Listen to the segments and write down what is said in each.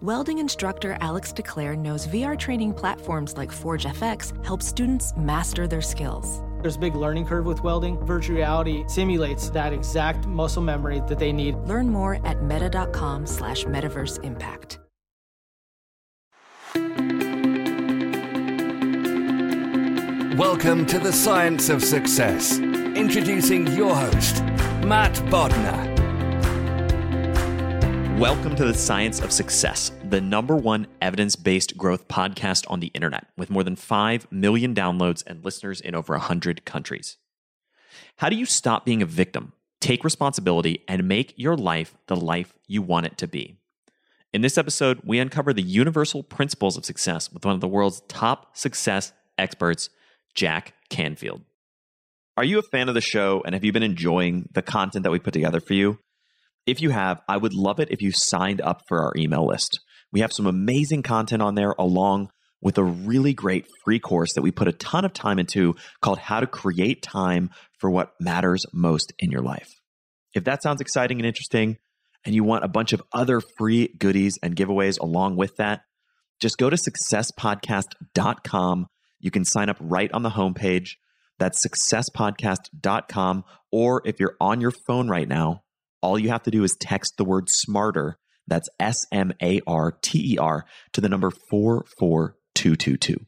Welding instructor Alex DeClaire knows VR training platforms like Forge FX help students master their skills. There's a big learning curve with welding. Virtual reality simulates that exact muscle memory that they need. Learn more at meta.com slash metaverse impact. Welcome to the Science of Success. Introducing your host, Matt Bodnar. Welcome to the Science of Success, the number one evidence based growth podcast on the internet, with more than 5 million downloads and listeners in over 100 countries. How do you stop being a victim, take responsibility, and make your life the life you want it to be? In this episode, we uncover the universal principles of success with one of the world's top success experts, Jack Canfield. Are you a fan of the show and have you been enjoying the content that we put together for you? If you have, I would love it if you signed up for our email list. We have some amazing content on there along with a really great free course that we put a ton of time into called How to Create Time for What Matters Most in Your Life. If that sounds exciting and interesting, and you want a bunch of other free goodies and giveaways along with that, just go to successpodcast.com. You can sign up right on the homepage. That's successpodcast.com. Or if you're on your phone right now, all you have to do is text the word smarter. That's S M A R T E R to the number 44222.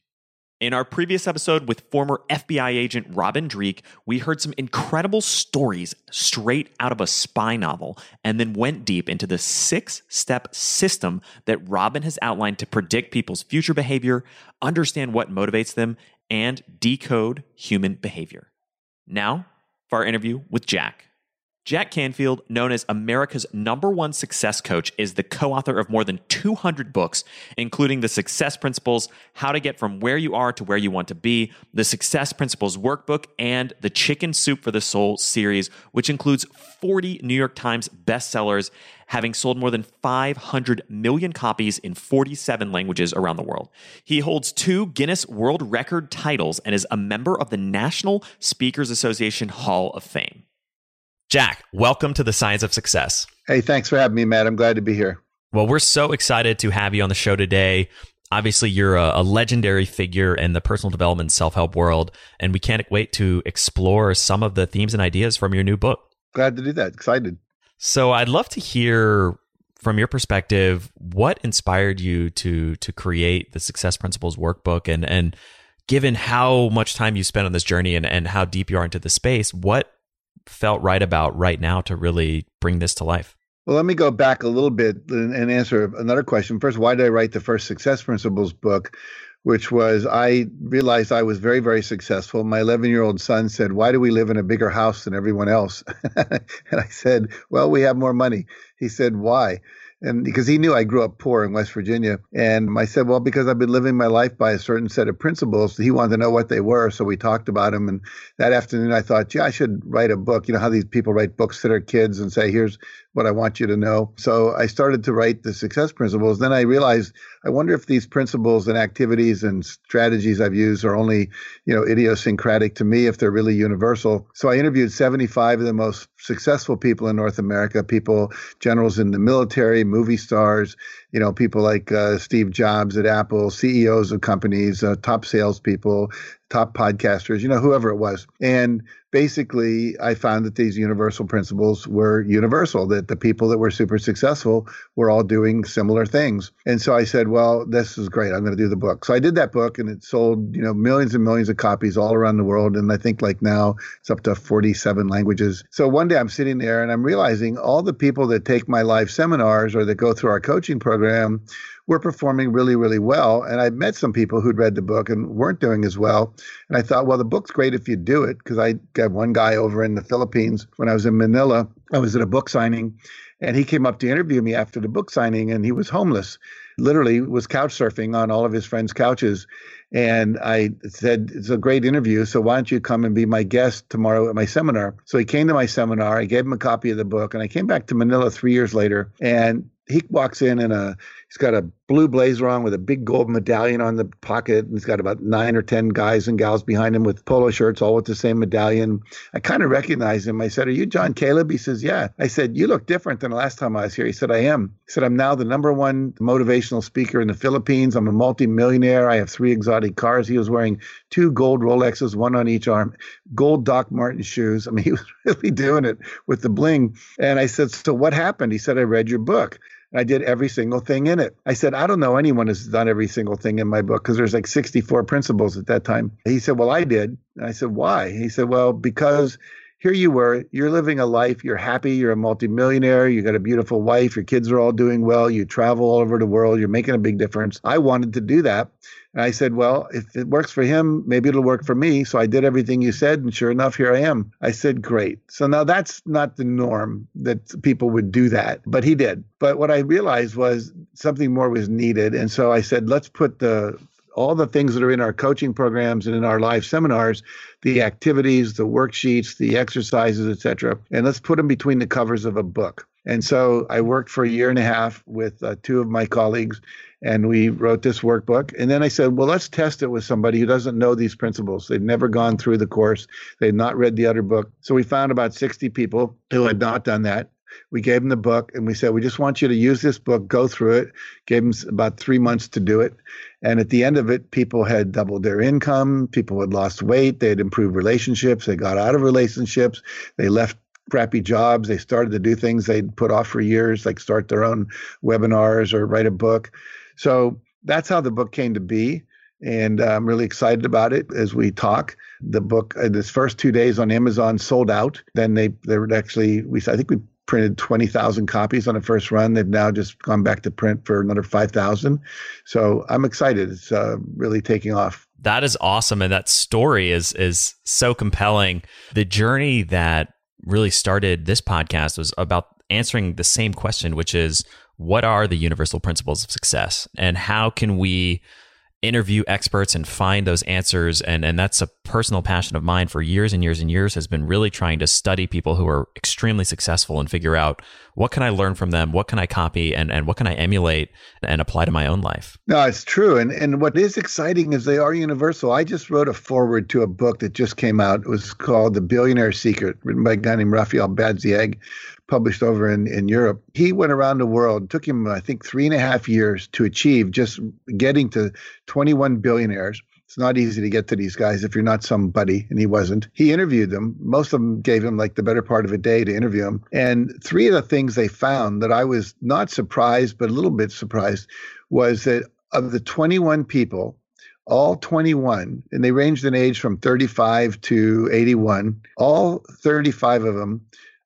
In our previous episode with former FBI agent Robin Dreeke, we heard some incredible stories straight out of a spy novel and then went deep into the six step system that Robin has outlined to predict people's future behavior, understand what motivates them, and decode human behavior. Now, for our interview with Jack. Jack Canfield, known as America's number one success coach, is the co author of more than 200 books, including The Success Principles How to Get From Where You Are to Where You Want to Be, the Success Principles Workbook, and the Chicken Soup for the Soul series, which includes 40 New York Times bestsellers, having sold more than 500 million copies in 47 languages around the world. He holds two Guinness World Record titles and is a member of the National Speakers Association Hall of Fame. Jack, welcome to the Science of Success. Hey, thanks for having me, Matt. I'm glad to be here. Well, we're so excited to have you on the show today. Obviously, you're a, a legendary figure in the personal development self help world, and we can't wait to explore some of the themes and ideas from your new book. Glad to do that. Excited. So, I'd love to hear from your perspective what inspired you to to create the Success Principles workbook, and and given how much time you spent on this journey and and how deep you are into the space, what felt right about right now to really bring this to life? Well, let me go back a little bit and, answer another question. First, why did I write the first Success Principles book? Which was, I realized I was very, very successful. My 11 year old son said, Why do we live in a bigger house than everyone else? and I said, Well, we have more money. He said, Why? And because he knew I grew up poor in West Virginia. And I said, well, because I've been living my life by a certain set of principles. He wanted to know what they were, so we talked about them. And that afternoon, I thought, yeah, I should write a book. You know how these people write books to their kids and say, here's what I want you to know. So I started to write the success principles. Then I realized, I wonder if these principles and activities and strategies I've used are only, you know, idiosyncratic to me, if they're really universal. So I interviewed 75 of the most successful people in North America, people, generals in the military, movie stars, you know, people like uh, Steve Jobs at Apple, CEOs of companies, uh, top salespeople, top podcasters, you know, whoever it was. And basically, I found that these universal principles were universal, that the people that were super successful were all doing similar things. And so I said, well, this is great. I'm going to do the book. So I did that book and it sold, you know, millions and millions of copies all around the world. And I think like now it's up to 47 languages. So one day I'm sitting there and I'm realizing all the people that take my live seminars or that go through our coaching program were performing really, really well. And I met some people who'd read the book and weren't doing as well. And I thought, well, the book's great if you do it, because I got one guy over in the Philippines when I was in Manila. I was at a book signing, and he came up to interview me after the book signing, and he was homeless, literally was couch surfing on all of his friends' couches. And I said, It's a great interview. So why don't you come and be my guest tomorrow at my seminar? So he came to my seminar. I gave him a copy of the book. And I came back to Manila three years later. And he walks in in a he's got a blue blazer on with a big gold medallion on the pocket and he's got about nine or ten guys and gals behind him with polo shirts all with the same medallion. I kind of recognized him. I said are you john caleb? He says yeah. I said you look different than the last time i was here. He said i am. He said i'm now the number one motivational speaker in the philippines. I'm a multimillionaire. I have three exotic cars. He was wearing two gold rolexes one on each arm gold doc martin shoes. I mean he was really doing it with the bling. And i said so what happened? He said i read your book I did every single thing in it. I said, I don't know anyone has done every single thing in my book because there's like 64 principles at that time. He said, Well, I did. And I said, Why? He said, Well, because here you were, you're living a life, you're happy, you're a multimillionaire, you got a beautiful wife, your kids are all doing well, you travel all over the world, you're making a big difference. I wanted to do that. And I said, Well, if it works for him, maybe it'll work for me. So I did everything you said. And sure enough, here I am. I said, Great. So now that's not the norm that people would do that, but he did. But what I realized was something more was needed. And so I said, Let's put the all the things that are in our coaching programs and in our live seminars the activities the worksheets the exercises etc and let's put them between the covers of a book and so i worked for a year and a half with uh, two of my colleagues and we wrote this workbook. And then I said, well, let's test it with somebody who doesn't know these principles. They've never gone through the course, they've not read the other book. So we found about 60 people who had not done that. We gave them the book and we said, we just want you to use this book, go through it. Gave them about three months to do it. And at the end of it, people had doubled their income, people had lost weight, they had improved relationships, they got out of relationships, they left crappy jobs. They started to do things they'd put off for years, like start their own webinars or write a book. So that's how the book came to be. And I'm really excited about it as we talk. The book, uh, this first two days on Amazon sold out. Then they, they were actually, we, I think we printed 20,000 copies on the first run. They've now just gone back to print for another 5,000. So I'm excited. It's uh, really taking off. That is awesome. And that story is, is so compelling. The journey that really started this podcast was about answering the same question, which is what are the universal principles of success and how can we interview experts and find those answers and and that's a personal passion of mine for years and years and years has been really trying to study people who are extremely successful and figure out what can I learn from them what can I copy and and what can I emulate and apply to my own life. No, it's true and and what is exciting is they are universal. I just wrote a foreword to a book that just came out. It was called The Billionaire Secret written by a guy named Rafael Badziag published over in, in Europe. He went around the world, took him, I think, three and a half years to achieve just getting to 21 billionaires. It's not easy to get to these guys if you're not somebody, and he wasn't. He interviewed them. Most of them gave him like the better part of a day to interview him. And three of the things they found that I was not surprised, but a little bit surprised, was that of the 21 people, all 21, and they ranged in age from 35 to 81, all 35 of them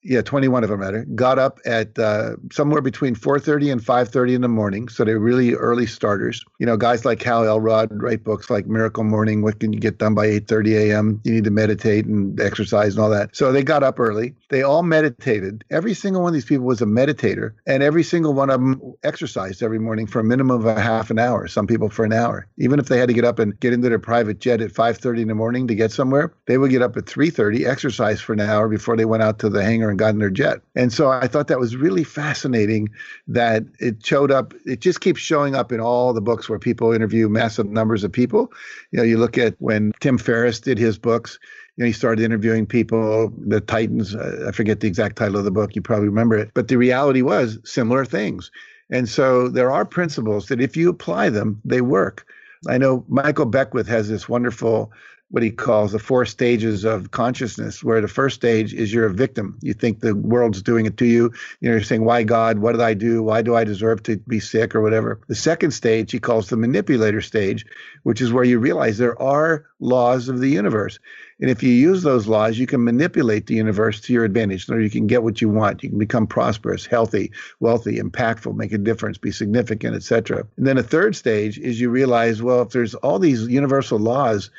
yeah, 21 of them rather, got up at uh, somewhere between 4.30 and 5.30 in the morning. So they're really early starters. You know, guys like Hal Elrod write books like Miracle Morning, What Can You Get Done by 8.30 a.m.? You need to meditate and exercise and all that. So they got up early. They all meditated. Every single one of these people was a meditator. And every single one of them exercised every morning for a minimum of a half an hour, some people for an hour. Even if they had to get up and get into their private jet at 5.30 in the morning to get somewhere, they would get up at 3.30, exercise for an hour before they went out to the hangar and got in jet. And so I thought that was really fascinating that it showed up. It just keeps showing up in all the books where people interview massive numbers of people. You know, you look at when Tim Ferriss did his books, you know, he started interviewing people, the Titans. Uh, I forget the exact title of the book. You probably remember it. But the reality was similar things. And so there are principles that if you apply them, they work. I know Michael Beckwith has this wonderful what he calls the four stages of consciousness, where the first stage is you're a victim. You think the world's doing it to you. You know, you're saying, Why God? What did I do? Why do I deserve to be sick or whatever? The second stage he calls the manipulator stage, which is where you realize there are laws of the universe. And if you use those laws, you can manipulate the universe to your advantage. So you can get what you want. You can become prosperous, healthy, wealthy, impactful, make a difference, be significant, etc. And then a third stage is you realize, well, if there's all these universal laws,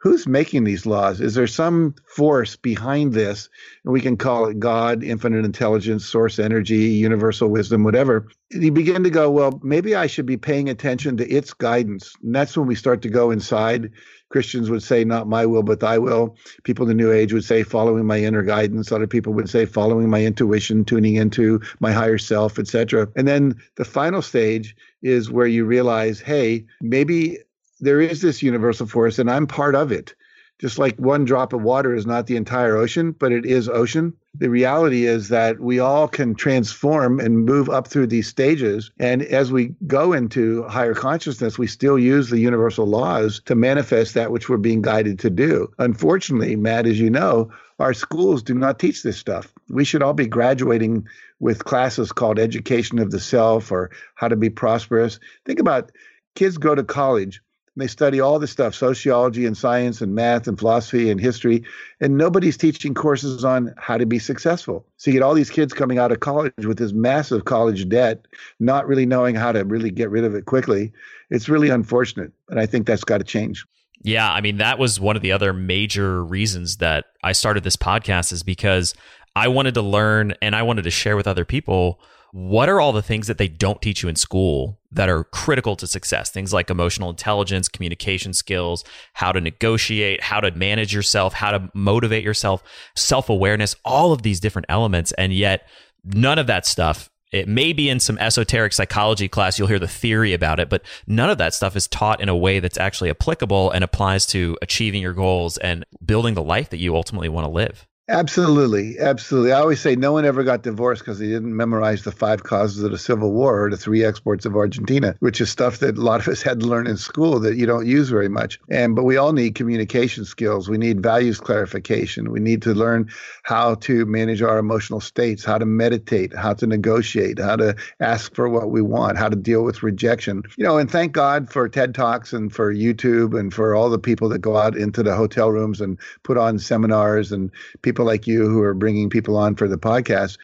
who's making these laws? Is there some force behind this? And we can call it God, infinite intelligence, source energy, universal wisdom, whatever. And you begin to go, well, maybe I should be paying attention to its guidance. And that's when we start to go inside. Christians would say, not my will, but thy will. People in the New Age would say, following my inner guidance. Other people would say, following my intuition, tuning into my higher self, etc. And then the final stage is where you realize, hey, maybe there is this universal force and I'm part of it. Just like one drop of water is not the entire ocean, but it is ocean. The reality is that we all can transform and move up through these stages. And as we go into higher consciousness, we still use the universal laws to manifest that which we're being guided to do. Unfortunately, Matt, as you know, our schools do not teach this stuff. We should all be graduating with classes called education of the self or how to be prosperous. Think about kids go to college they study all this stuff sociology and science and math and philosophy and history. And nobody's teaching courses on how to be successful. So you get all these kids coming out of college with this massive college debt, not really knowing how to really get rid of it quickly. It's really unfortunate. And I think that's got to change. Yeah. I mean, that was one of the other major reasons that I started this podcast, is because I wanted to learn and I wanted to share with other people what are all the things that they don't teach you in school that are critical to success? Things like emotional intelligence, communication skills, how to negotiate, how to manage yourself, how to motivate yourself, self awareness, all of these different elements. And yet, none of that stuff. It may be in some esoteric psychology class, you'll hear the theory about it, but none of that stuff is taught in a way that's actually applicable and applies to achieving your goals and building the life that you ultimately want to live. Absolutely, absolutely. I always say no one ever got divorced because they didn't memorize the five causes of the Civil War or the three exports of Argentina, which is stuff that a lot of us had to learn in school that you don't use very much. And but we all need communication skills. We need values clarification. We need to learn how to manage our emotional states, how to meditate, how to negotiate, how to ask for what we want, how to deal with rejection. You know, and thank God for TED Talks and for YouTube and for all the people that go out into the hotel rooms and put on seminars and people people like you who are bringing people on for the podcast,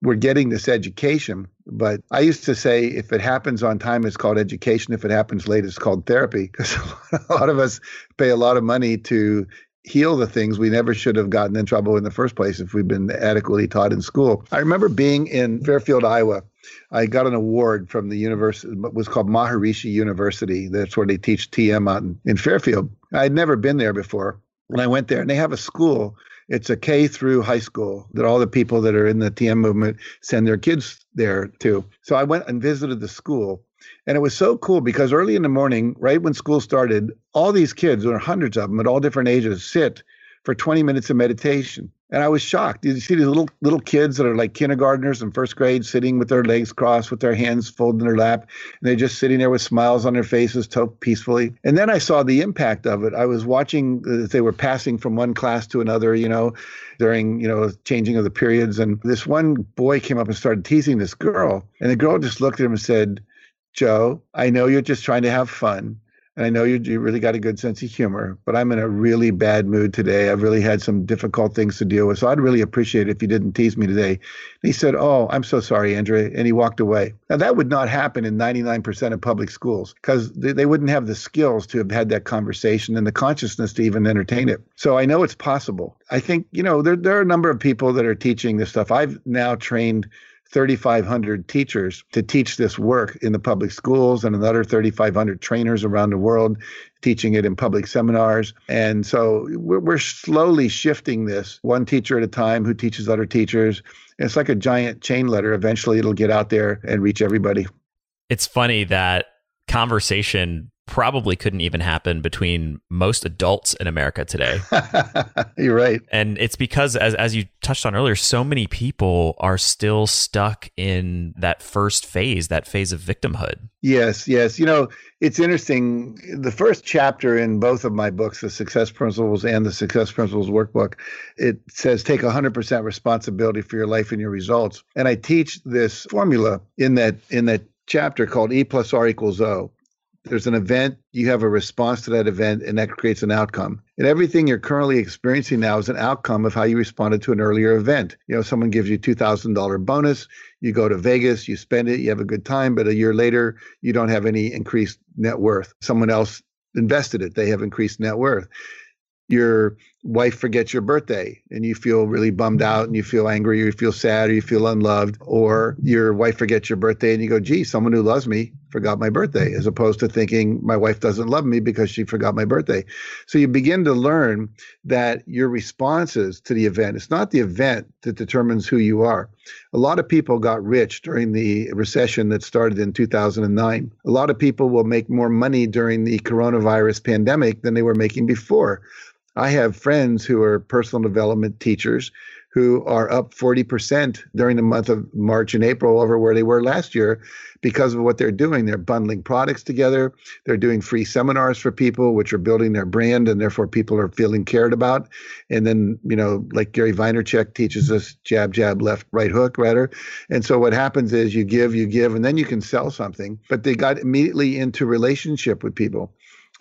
we're getting this education. But I used to say if it happens on time, it's called education. If it happens late, it's called therapy. Because a lot of us pay a lot of money to heal the things we never should have gotten in trouble in the first place if we'd been adequately taught in school. I remember being in Fairfield, Iowa. I got an award from the university, it was called Maharishi University. That's where they teach TM out in, Fairfield. I'd never been there before. And I went there, and they have a school it's a K through high school that all the people that are in the TM movement send their kids there to. So I went and visited the school. And it was so cool because early in the morning, right when school started, all these kids, there were hundreds of them at all different ages, sit for 20 minutes of meditation. And I was shocked. You see these little little kids that are like kindergartners in first grade sitting with their legs crossed with their hands folded in their lap. And they're just sitting there with smiles on their faces, so peacefully. And then I saw the impact of it. I was watching as they were passing from one class to another, you know, during, you know, changing of the periods. And this one boy came up and started teasing this girl. And the girl just looked at him and said, Joe, I know you're just trying to have fun. And I know you, you really got a good sense of humor, but I'm in a really bad mood today. I've really had some difficult things to deal with. So I'd really appreciate it if you didn't tease me today. And he said, Oh, I'm so sorry, Andrea. And he walked away. Now, that would not happen in 99% of public schools because they, they wouldn't have the skills to have had that conversation and the consciousness to even entertain it. So I know it's possible. I think, you know, there, there are a number of people that are teaching this stuff. I've now trained 3,500 teachers to teach this work in the public schools and another 3,500 trainers around the world teaching it in public seminars. And so we're, we're slowly shifting this one teacher at a time who teaches other teachers. It's like a giant chain letter. Eventually, it'll get out there and reach everybody. It's funny that conversation probably couldn't even happen between most adults in America today. You're right. And it's because, as, as you touched on earlier, so many people are still stuck in that first phase, that phase of victimhood. Yes, yes. You know, it's interesting. The first chapter in both of my books, The Success Principles and the Success Principles Workbook, it says take 100% responsibility for your life and your results. And I teach this formula in that in that chapter called E plus R equals O. There's an event, you have a response to that event, and that creates an outcome. And everything you're currently experiencing now is an outcome of how you responded to an earlier event. You know, someone gives you $2,000 bonus, you go to Vegas, you spend it, you have a good time, but a year later, you don't have any increased net worth. Someone else invested it, they have increased net worth your wife forgets your birthday and you feel really bummed mm-hmm. out and you feel angry or you feel sad or you feel unloved or your wife forgets your birthday and you go gee someone who loves me forgot my birthday mm-hmm. as opposed to thinking my wife doesn't love me because she forgot my birthday. So you begin to learn that your responses to the event it's not the event that determines who you are. A lot of people got rich during the recession that started in 2009 a lot of people will make more money during the coronavirus pandemic than they were making before I have friends who are personal development teachers who are up 40% during the month of March and April over where they were last year because of what they're doing. They're bundling products together. They're doing free seminars for people, which are building their brand, and therefore people are feeling cared about. And then, you know, like Gary Vaynerchuk teaches us jab, jab, left, right hook, rather. And so what happens is you give, you give, and then you can sell something. But they got immediately into relationship with people.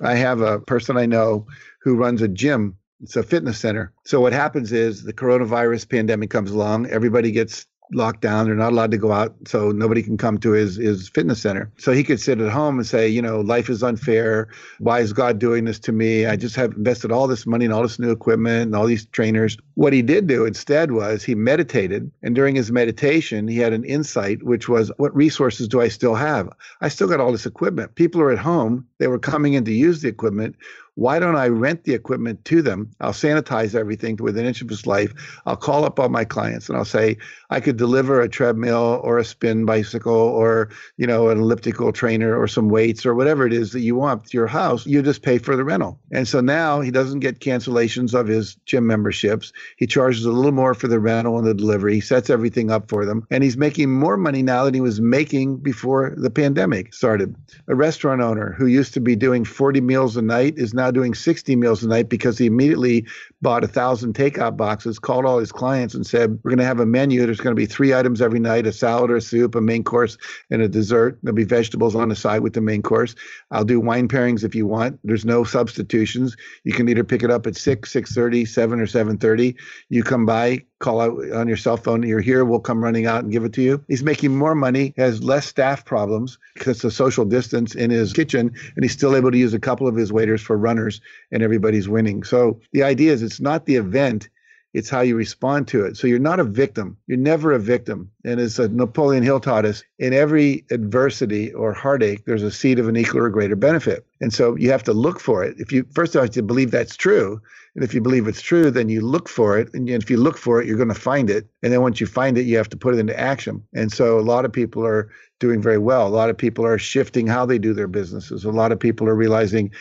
I have a person I know who runs a gym. It's a fitness center. So what happens is the coronavirus pandemic comes along, everybody gets locked down. They're not allowed to go out, so nobody can come to his his fitness center. So he could sit at home and say, you know, life is unfair. Why is God doing this to me? I just have invested all this money and all this new equipment and all these trainers. What he did do instead was he meditated, and during his meditation, he had an insight, which was, what resources do I still have? I still got all this equipment. People are at home. They were coming in to use the equipment. Why don't I rent the equipment to them? I'll sanitize everything to within an inch of his life. I'll call up all my clients and I'll say, I could deliver a treadmill or a spin bicycle or, you know, an elliptical trainer or some weights or whatever it is that you want to your house. You just pay for the rental. And so now he doesn't get cancellations of his gym memberships. He charges a little more for the rental and the delivery. He sets everything up for them. And he's making more money now than he was making before the pandemic started. A restaurant owner who used to be doing 40 meals a night is now now doing 60 meals a night because he immediately bought a thousand takeout boxes, called all his clients and said, We're going to have a menu. There's going to be three items every night a salad or a soup, a main course, and a dessert. There'll be vegetables on the side with the main course. I'll do wine pairings if you want. There's no substitutions. You can either pick it up at 6, 6.30, 7, or 7.30. You come by, call out on your cell phone, you're here, we'll come running out and give it to you. He's making more money, has less staff problems because the social distance in his kitchen, and he's still able to use a couple of his waiters for runners, and everybody's winning. So the idea is it's not the event, it's how you respond to it. So you're not a victim. You're never a victim. And as Napoleon Hill taught us, in every adversity or heartache, there's a seed of an equal or greater benefit. And so you have to look for it. If you first of all, you have to believe that's true. And if you believe it's true, then you look for it. And if you look for it, you're going to find it. And then once you find it, you have to put it into action. And so a lot of people are doing very well. A lot of people are shifting how they do their businesses. A lot of people are realizing,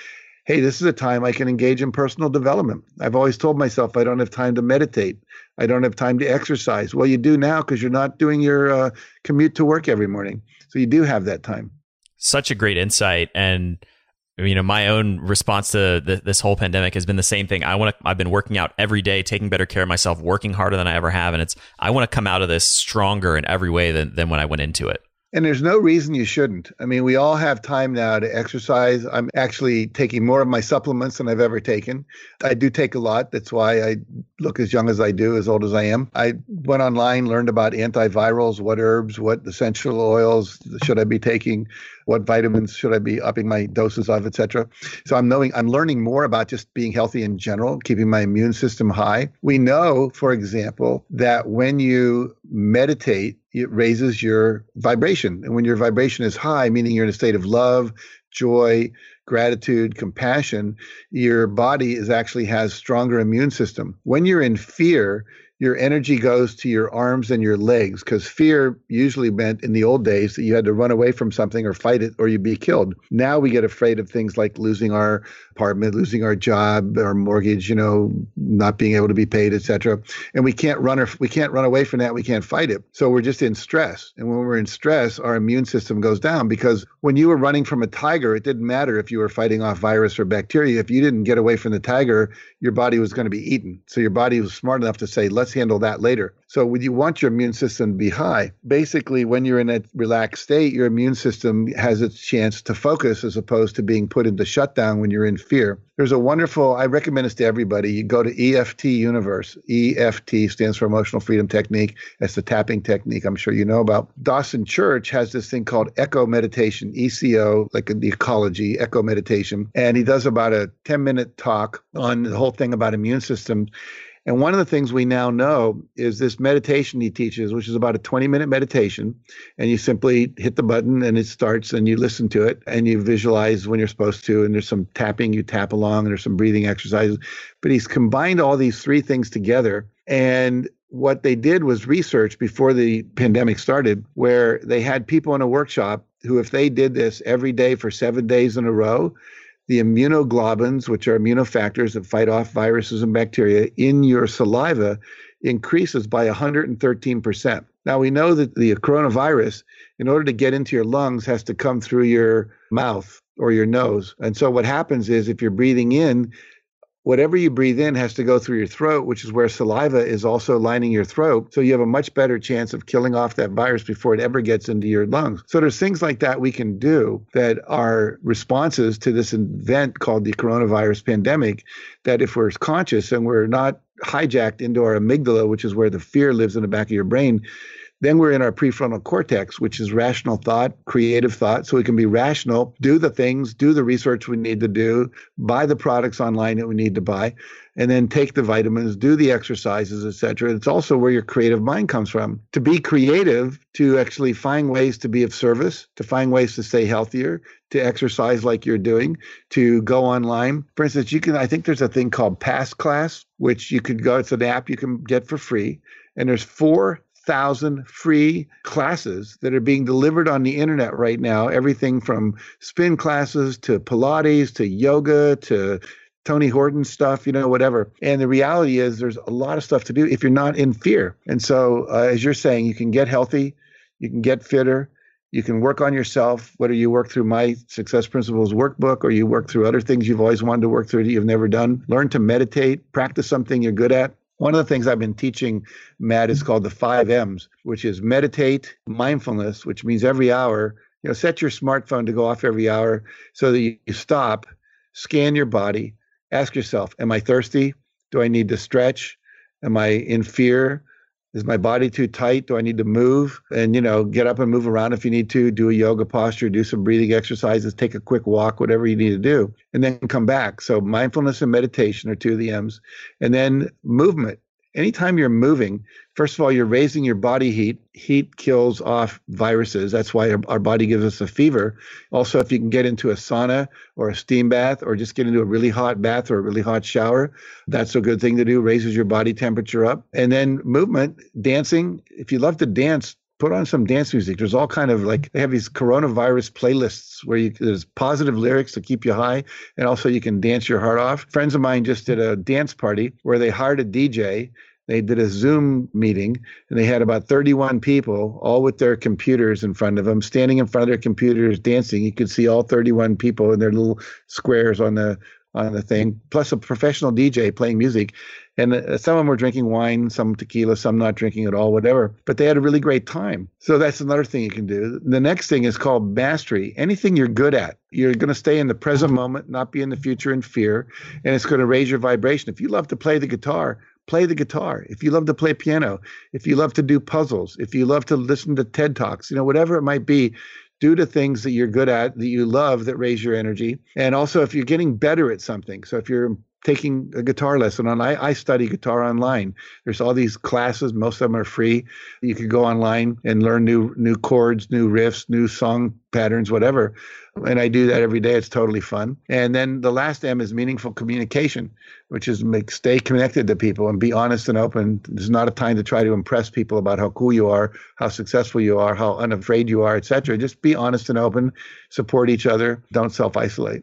hey, this is a time I can engage in personal development. I've always told myself I don't have time to meditate. I don't have time to exercise. Well, you do now because you're not doing your uh, commute to work every morning. So you do have that time. Such a great insight. And you know my own response to the, this whole pandemic has been the same thing i want to i've been working out every day taking better care of myself working harder than i ever have and it's i want to come out of this stronger in every way than, than when i went into it and there's no reason you shouldn't. I mean, we all have time now to exercise. I'm actually taking more of my supplements than I've ever taken. I do take a lot. That's why I look as young as I do, as old as I am. I went online, learned about antivirals, what herbs, what essential oils should I be taking, what vitamins should I be upping my doses of, etc. So I'm knowing I'm learning more about just being healthy in general, keeping my immune system high. We know, for example, that when you meditate, it raises your vibration. And when your vibration is high, meaning you're in a state of love, joy, gratitude, compassion, your body is actually has stronger immune system. When you're in fear, your energy goes to your arms and your legs because fear usually meant in the old days that you had to run away from something or fight it or you'd be killed. Now we get afraid of things like losing our apartment, losing our job, our mortgage, you know, not being able to be paid, etc. And we can't run or we can't run away from that. We can't fight it. So we're just in stress. And when we're in stress, our immune system goes down because when you were running from a tiger, it didn't matter if you were fighting off virus or bacteria. If you didn't get away from the tiger, your body was going to be eaten. So your body was smart enough to say, let's handle that later. So when you want your immune system to be high, basically when you're in a relaxed state, your immune system has its chance to focus as opposed to being put into shutdown when you're in fear. There's a wonderful, I recommend this to everybody. You go to EFT Universe. EFT stands for Emotional Freedom Technique. That's the tapping technique I'm sure you know about. Dawson Church has this thing called Eco Meditation, ECO, like the ecology, Eco Meditation. And he does about a 10 minute talk on the whole thing about immune systems. And one of the things we now know is this meditation he teaches, which is about a 20 minute meditation. And you simply hit the button and it starts and you listen to it and you visualize when you're supposed to. And there's some tapping, you tap along, and there's some breathing exercises. But he's combined all these three things together. And what they did was research before the pandemic started, where they had people in a workshop who, if they did this every day for seven days in a row, the immunoglobulins, which are immunofactors that fight off viruses and bacteria in your saliva, increases by 113%. Now, we know that the coronavirus, in order to get into your lungs, has to come through your mouth or your nose. And so, what happens is if you're breathing in, whatever you breathe in has to go through your throat, which is where saliva is also lining your throat. So you have a much better chance of killing off that virus before it ever gets into your lungs. So there's things like that we can do that are responses to this event called the coronavirus pandemic that if we're conscious and we're not hijacked into our amygdala, which is where the fear lives in the back of your brain, then we're in our prefrontal cortex, which is rational thought, creative thought. So we can be rational, do the things, do the research we need to do, buy the products online that we need to buy, and then take the vitamins, do the exercises, etc. It's also where your creative mind comes from. To be creative, to actually find ways to be of service, to find ways to stay healthier, to exercise like you're doing, to go online. For instance, you can I think there's a thing called Pass Class, which you could go, it's an app you can get for free. And there's four thousand free classes that are being delivered on the internet right now. Everything from spin classes to Pilates to yoga to Tony Horton stuff, you know, whatever. And the reality is, there's a lot of stuff to do if you're not in fear. And so, uh, as you're saying, you can get healthy, you can get fitter, you can work on yourself, whether you work through my Success Principles workbook or you work through other things you've always wanted to work through that you've never done. Learn to meditate, practice something you're good at. One of the things I've been teaching, Matt, is called the five M's, which is meditate, mindfulness, which means every hour, you know, set your smartphone to go off every hour so that you stop, scan your body, ask yourself, am I thirsty? Do I need to stretch? Am I in fear? Is my body too tight? Do I need to move? And, you know, get up and move around if you need to, do a yoga posture, do some breathing exercises, take a quick walk, whatever you need to do, and then come back. So, mindfulness and meditation are two of the M's. And then movement anytime you're moving, first of all, you're raising your body heat. Heat kills off viruses. That's why our, our, body gives us a fever. Also, if you can get into a sauna or a steam bath or just get into a really hot bath or a really hot shower, that's a good thing to do. Raises your body temperature up. And then movement, dancing. If you love to dance, put on some dance music. There's all kind of like they have these coronavirus playlists where you there's positive lyrics to keep you high, and also you can dance your heart off. Friends of mine just did a dance party where they hired a DJ. They did a Zoom meeting and they had about 31 people, all with their computers in front of them, standing in front of their computers dancing. You could see all 31 people in their little squares on the on the thing, plus a professional DJ playing music. And uh, some of them were drinking wine, some tequila, some not drinking at all, whatever. But they had a really great time. So that's another thing you can do. The next thing is called mastery. Anything you're good at, you're going to stay in the present moment, not be in the future in fear, and it's going to raise your vibration. If you love to play the guitar, play the guitar. If you love to play piano, if you love to do puzzles, if you love to listen to TED Talks, you know, whatever it might be, do the things that you're good at, that you love, that raise your energy. And also, if you're getting better at something, so if you're taking a guitar lesson on. I, I study guitar online. There's all these classes. Most of them are free. You can go online and learn new new chords, new riffs, new song patterns, whatever. And I do that every day. It's totally fun. And then the last M is meaningful communication, which is make stay connected to people and be honest and open. There's not a time to try to impress people about how cool you are, how successful you are, how unafraid you are, etc. Just be honest and open, support each other, don't self isolate.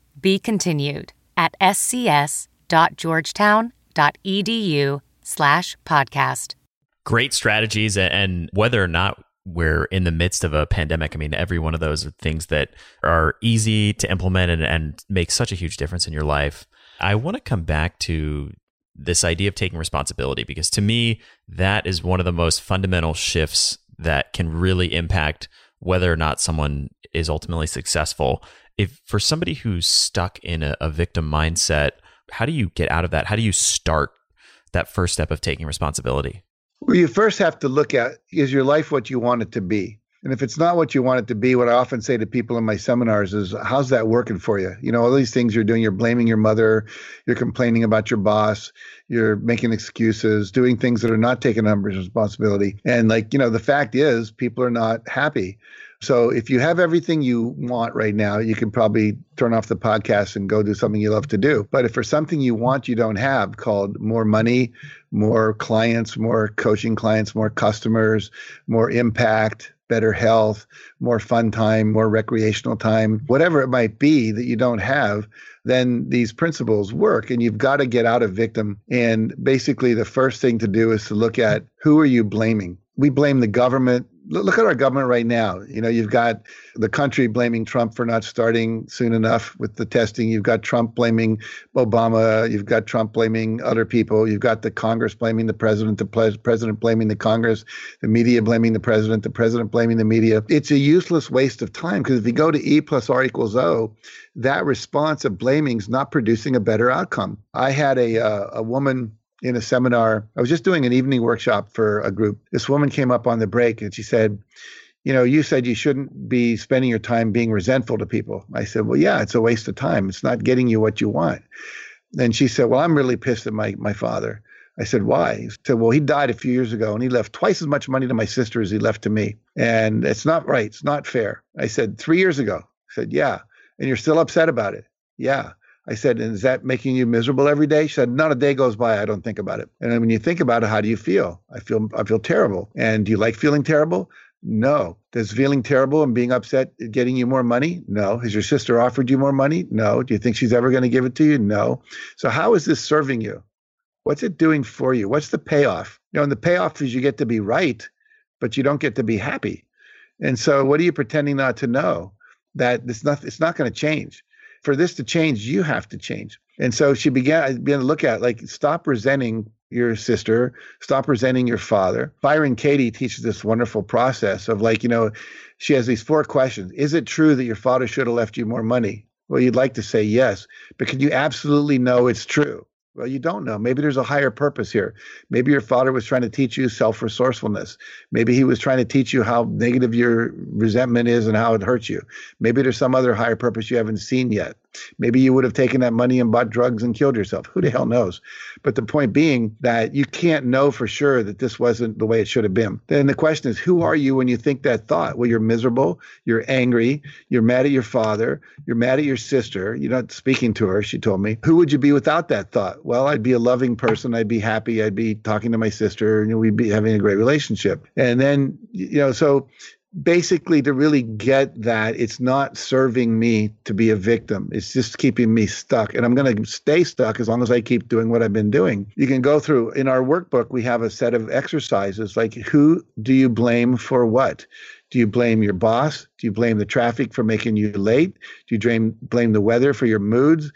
be continued at scs.georgetown.edu slash podcast. Great strategies. And whether or not we're in the midst of a pandemic, I mean, every one of those are things that are easy to implement and, and make such a huge difference in your life. I want to come back to this idea of taking responsibility because to me, that is one of the most fundamental shifts that can really impact whether or not someone is ultimately successful if for somebody who's stuck in a, a victim mindset, how do you get out of that? How do you start that first step of taking responsibility? Well, you first have to look at is your life what you want it to be? And if it's not what you want it to be, what I often say to people in my seminars is, how's that working for you? You know, all these things you're doing, you're blaming your mother, you're complaining about your boss, you're making excuses, doing things that are not taking on responsibility. And like, you know, the fact is, people are not happy. So if you have everything you want right now, you can probably turn off the podcast and go do something you love to do. But if for something you want you don't have called more money, more clients, more coaching clients, more customers, more impact, better health, more fun time, more recreational time, whatever it might be that you don't have, then these principles work and you've got to get out of victim. And basically the first thing to do is to look at who are you blaming? We blame the government, look at our government right now. You know, you've got the country blaming Trump for not starting soon enough with the testing. You've got Trump blaming Obama. You've got Trump blaming other people. You've got the Congress blaming the president, the president blaming the Congress, the media blaming the president, the president blaming the media. It's a useless waste of time because if you go to E plus R equals O, that response of blaming is not producing a better outcome. I had a uh, a woman in a seminar. I was just doing an evening workshop for a group. This woman came up on the break and she said, You know, you said you shouldn't be spending your time being resentful to people. I said, Well, yeah, it's a waste of time. It's not getting you what you want. Then she said, Well, I'm really pissed at my, my father. I said, Why? He said, Well, he died a few years ago and he left twice as much money to my sister as he left to me. And it's not right. It's not fair. I said, Three years ago. I said, Yeah. And you're still upset about it. Yeah. I said, and is that making you miserable every day? She said, not a day goes by I don't think about it. And when you think about it, how do you feel? I feel I feel terrible. And do you like feeling terrible? No. Does feeling terrible and being upset uh, getting you more money? No. Has your sister offered you more money? No. Do you think she's ever going to give it to you? No. So how is this serving you? What's it doing for you? What's the payoff? You know, and the payoff is you get to be right, but you don't get to be happy. And so what are you pretending not to know? That it's not it's not going to change for this to change, you have to change. And so she began, began to look at like, stop resenting your sister, stop resenting your father. Byron Katie teaches this wonderful process of like, you know, she has these four questions. Is it true that your father should have left you more money? Well, you'd like to say yes, but can you absolutely know it's true? Well, you don't know. Maybe there's a higher purpose here. Maybe your father was trying to teach you self resourcefulness. Maybe he was trying to teach you how negative your resentment is and how it hurts you. Maybe there's some other higher purpose you haven't seen yet. Maybe you would have taken that money and bought drugs and killed yourself. Who the hell knows? But the point being that you can't know for sure that this wasn't the way it should have been. Then the question is, who are you when you think that thought? Well, you're miserable, you're angry, you're mad at your father, you're mad at your sister. You're not speaking to her, she told me. Who would you be without that thought? Well, I'd be a loving person. I'd be happy. I'd be talking to my sister, and we'd be having a great relationship. And then, you know, so basically to really get that it's not serving me to be a victim. It's just keeping me stuck. And i'm going to stay stuck as long as i keep doing what i've been doing. You can go through in our workbook we have a set of exercises like who do you blame for what? Do you blame your boss? Do you blame the traffic for making you late? Do you blame blame the weather for your moods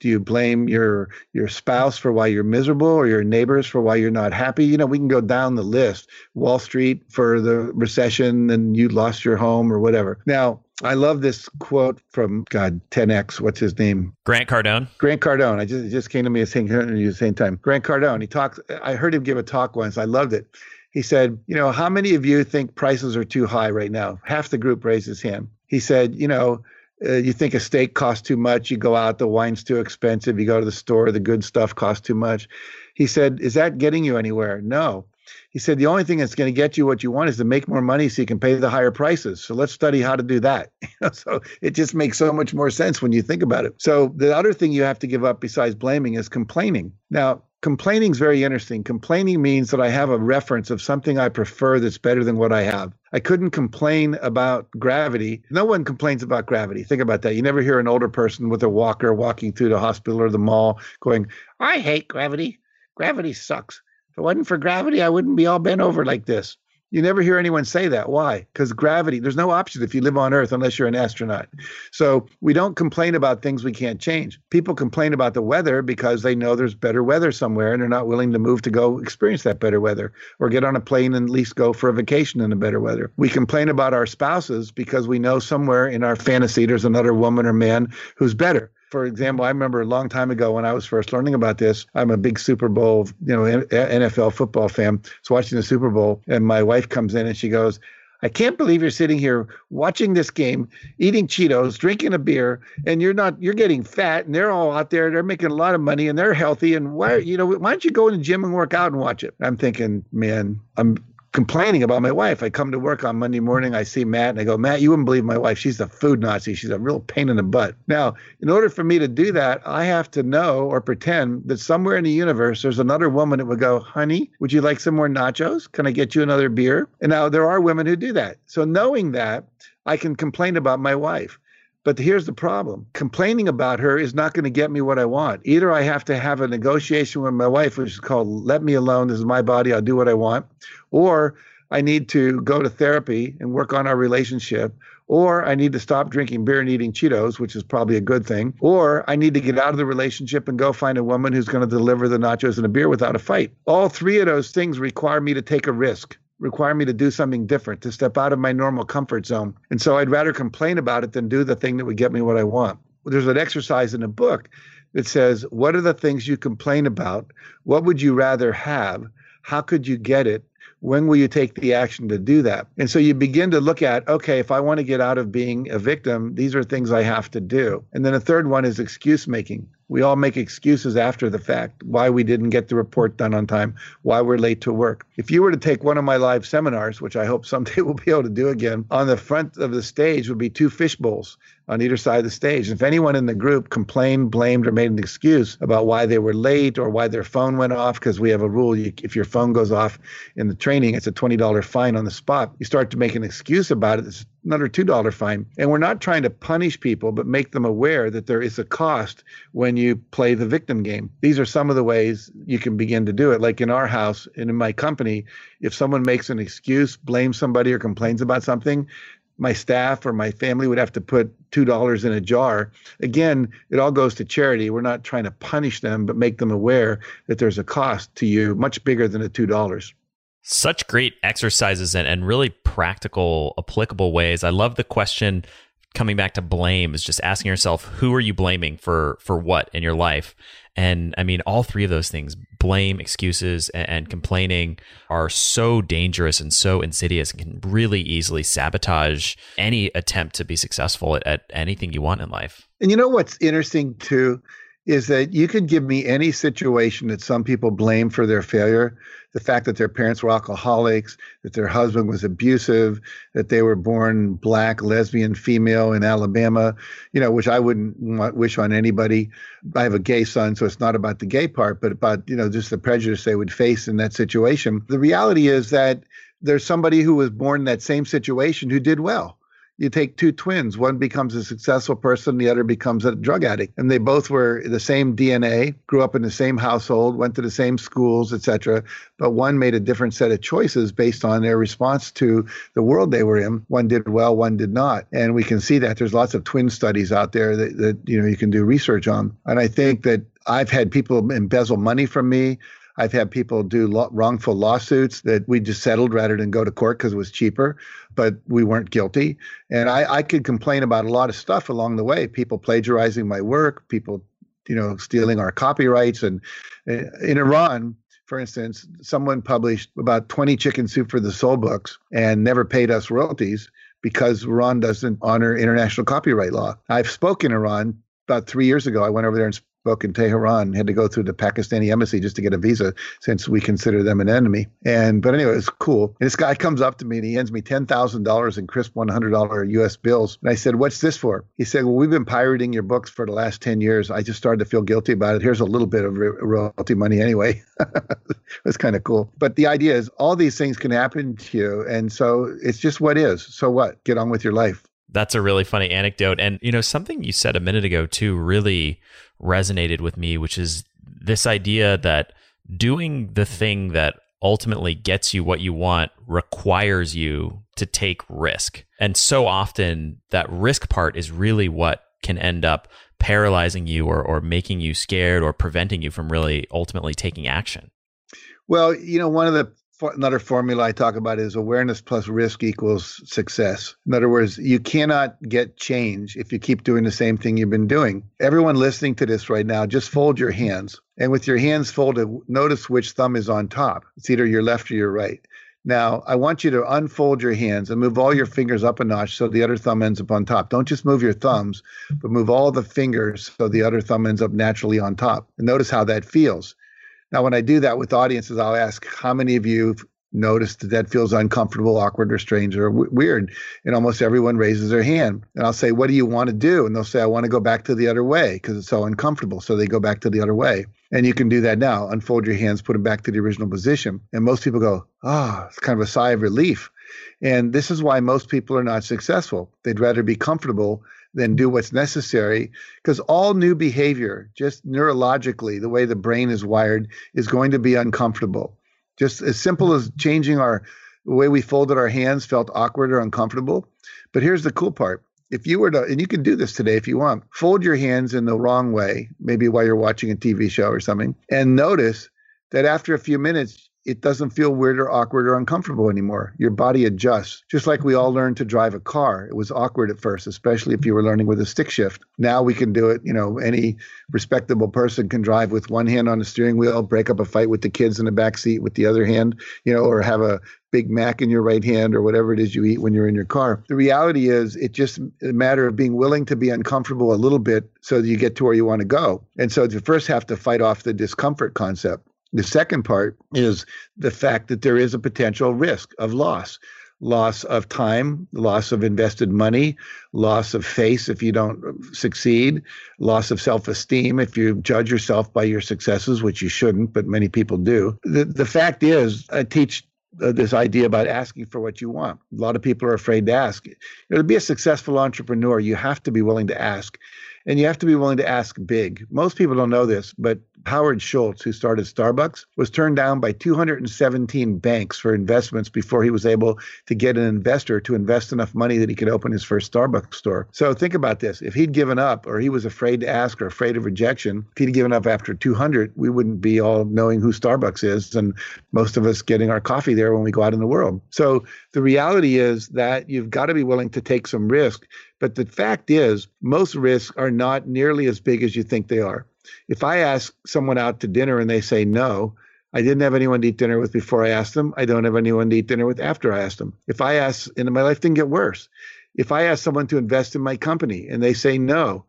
do you blame your your spouse for why you're miserable or your neighbors for why you're not happy? You know, we can go down the list. Wall Street for the recession and you lost your home or whatever. Now, I love this quote from God 10x. What's his name? Grant Cardone. Grant Cardone. I just it just came to me at the same, at the same time. Grant Cardone. He talks. I heard him give a talk once. I loved it. He said, "You know, how many of you think prices are too high right now?" Half the group raised his hand. He said, "You know." Uh, you think a steak costs too much, you go out, the wine's too expensive, you go to the store, the good stuff costs too much. He said, Is that getting you anywhere? No. He said, The only thing that's going to get you what you want is to make more money so you can pay the higher prices. So let's study how to do that. so it just makes so much more sense when you think about it. So the other thing you have to give up besides blaming is complaining. Now, complaining is very interesting. Complaining means that I have a reference of something I prefer that's better than what I have. I couldn't complain about gravity. No one complains about gravity. Think about that. You never hear an older person with a walker walking through the hospital or the mall going, I hate gravity. Gravity sucks. If it wasn't for gravity, I wouldn't be all bent over like this. You never hear anyone say that. Why? Because gravity, there's no option if you live on Earth unless you're an astronaut. So we don't complain about things we can't change. People complain about the weather because they know there's better weather somewhere and they're not willing to move to go experience that better weather or get on a plane and at least go for a vacation in the better weather. We complain about our spouses because we know somewhere in our fantasy there's another woman or man who's better for example, I remember a long time ago when I was first learning about this. I'm a big Super Bowl, you know, NFL football fan. So watching the Super Bowl, and my wife comes in and she goes, I can't believe you're sitting here watching this game, eating Cheetos, drinking a beer, and you're not you're getting fat and they're all out there, they're making a lot of money and they're healthy. And why you know, why don't you go in the gym and work out and watch it? I'm thinking, man, I'm complaining about my wife. I come to work on Monday morning, I see Matt, and I go, Matt, you wouldn't believe my wife. She's a food Nazi. She's a real pain in the butt. Now, in order for me to do that, I have to know or pretend that somewhere in the universe there's another woman that would go, honey, would you like some more nachos? Can I get you another beer? And now there are women who do that. So knowing that, I can complain about my wife. But here's the problem complaining about her is not going to get me what I want. Either I have to have a negotiation with my wife, which is called let me alone. This is my body. I'll do what I want. Or I need to go to therapy and work on our relationship. Or I need to stop drinking beer and eating Cheetos, which is probably a good thing. Or I need to get out of the relationship and go find a woman who's going to deliver the nachos and a beer without a fight. All three of those things require me to take a risk require me to do something different, to step out of my normal comfort zone. And so I'd rather complain about it than do the thing that would get me what I want. There's an exercise in the book that says, What are the things you complain about? What would you rather have? How could you get it? When will you take the action to do that? And so you begin to look at, okay, if I want to get out of being a victim, these are things I have to do. And then a third one is excuse making. We all make excuses after the fact why we didn't get the report done on time, why we're late to work. If you were to take one of my live seminars, which I hope someday we'll be able to do again, on the front of the stage would be two fish bowls on either side of the stage. If anyone in the group complained, blamed, or made an excuse about why they were late or why their phone went off, because we have a rule you, if your phone goes off in the training, it's a $20 fine on the spot. You start to make an excuse about it, it's another $2 fine. And we're not trying to punish people, but make them aware that there is a cost when you play the victim game. These are some of the ways you can begin to do it. Like in our house and in my company, if someone makes an excuse, blames somebody, or complains about something, my staff or my family would have to put two dollars in a jar. Again, it all goes to charity. We're not trying to punish them, but make them aware that there's a cost to you much bigger than the two dollars. Such great exercises and, and really practical, applicable ways. I love the question coming back to blame is just asking yourself, who are you blaming for for what in your life? And I mean, all three of those things blame, excuses, and, and, complaining are so dangerous and so insidious and can really easily sabotage any attempt to be successful at, at anything you want in life. And you know what's interesting too? is that you could give me any situation that some people blame for their failure the fact that their parents were alcoholics, that their husband was abusive, that they were born black, lesbian, female in Alabama, you know, which I wouldn't want, wish on anybody. I have a gay son, so it's not about the gay part, but about, you know, just the prejudice they would face in that situation. The reality is that there's somebody who was born in that same situation who did well you take two twins one becomes a successful person the other becomes a drug addict. And they both were the same dna grew up in the same household went to the same schools etc but one made a different set of choices based on their response to the world they were in. One did well one did not. And we can see that there's lots of twin studies out there that, that you know you can do research on. And i think that i've had people embezzle money from me I've had people do wrongful lawsuits that we just settled rather than go to court because it was cheaper, but we weren't guilty. And I, I could complain about a lot of stuff along the way. People plagiarizing my work, people, you know, stealing our copyrights. And uh, in Iran, for instance, someone published about 20 chicken soup for the soul books and never paid us royalties because Iran doesn't honor international copyright law. I've spoken Iran about three years ago. I went over there and book in Tehran, had to go through the Pakistani embassy just to get a visa since we consider them an enemy. And but anyway, it was cool. And this guy comes up to me and he hands me ten thousand dollars in crisp one hundred dollar U.S. bills. And I said, "What's this for?" He said, "Well, we've been pirating your books for the last ten years. I just started to feel guilty about it. Here's a little bit of royalty money anyway." It's kind of cool. But the idea is, all these things can happen to you, and so it's just what is. So what? Get on with your life. That's a really funny anecdote. And, you know, something you said a minute ago, too, really resonated with me, which is this idea that doing the thing that ultimately gets you what you want requires you to take risk. And so often that risk part is really what can end up paralyzing you or, or making you scared or preventing you from really ultimately taking action. Well, you know, one of the another formula I talk about is awareness plus risk equals success. In other words, you cannot get change if you keep doing the same thing you've been doing. Everyone listening to this right now, just fold your hands. And with your hands folded, notice which thumb is on top. It's either your left or your right. Now, I want you to unfold your hands and move all your fingers up a notch so the other thumb ends up on top. Don't just move your thumbs, but move all the fingers so the other thumb ends up naturally on top. And notice how that feels. Now, when I do that with audiences, I'll ask how many of you noticed that that feels uncomfortable, awkward, or strange or w- weird. And almost everyone raises their hand. And I'll say, What do you want to do? And they'll say, I want to go back to the other way because it's so uncomfortable. So they go back to the other way. And you can do that now. Unfold your hands, put them back to the original position. And most people go, Ah, oh, it's kind of a sigh of relief. And this is why most people are not successful. They'd rather be comfortable than do what's necessary because all new behavior just neurologically the way the brain is wired is going to be uncomfortable. Just as simple as changing our the way we folded our hands felt awkward or uncomfortable. But here's the cool part. If you were to and you can do this today if you want fold your hands in the wrong way maybe while you're watching a tv show or something and notice that after a few minutes it doesn't feel weird or awkward or uncomfortable anymore. Your body adjusts. Just like we all learned to drive a car. It was awkward at first, especially if you were learning with a stick shift. Now we can do it. You know, any respectable person can drive with one hand on the steering wheel, break up a fight with the kids in the back seat with the other hand, you know, or have a Big Mac in your right hand or whatever it is you eat when you're in your car. The reality is it's just a matter of being willing to be uncomfortable a little bit so that you get to where you want to go. And so you first have to fight off the discomfort concept. The second part is the fact that there is a potential risk of loss loss of time, loss of invested money, loss of face if you don't succeed, loss of self esteem if you judge yourself by your successes, which you shouldn't, but many people do. The, the fact is, I teach uh, this idea about asking for what you want. A lot of people are afraid to ask. You know, to be a successful entrepreneur, you have to be willing to ask. And you have to be willing to ask big. Most people don't know this, but Howard Schultz, who started Starbucks, was turned down by 217 banks for investments before he was able to get an investor to invest enough money that he could open his first Starbucks store. So think about this. If he'd given up or he was afraid to ask or afraid of rejection, if he'd given up after 200, we wouldn't be all knowing who Starbucks is and most of us getting our coffee there when we go out in the world. So the reality is that you've got to be willing to take some risk but the fact is, most risks are not nearly as big as you think they are. If I ask someone out to dinner and they say no, I didn't have anyone to eat dinner with before I asked them. I don't have anyone to eat dinner with after I asked them. If I ask, and my life didn't get worse. If I ask someone to invest in my company and they say no,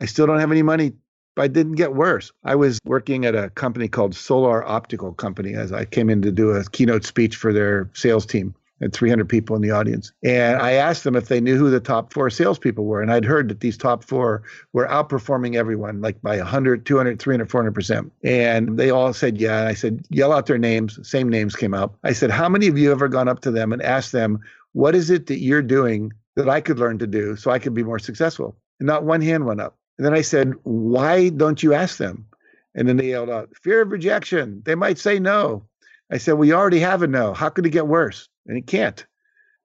I still don't have any money, but I didn't get worse. I was working at a company called Solar Optical Company as I came in to do a keynote speech for their sales team and 300 people in the audience. And I asked them if they knew who the top four salespeople were. And I'd heard that these top four were outperforming everyone, like by 100, 200, 300, 400%. And they all said, yeah. And I said, yell out their names. Same names came out. I said, how many of you ever gone up to them and asked them, what is it that you're doing that I could learn to do so I could be more successful? And not one hand went up. And then I said, why don't you ask them? And then they yelled out, fear of rejection. They might say no. I said, we already have a no. How could it get worse? And it can't.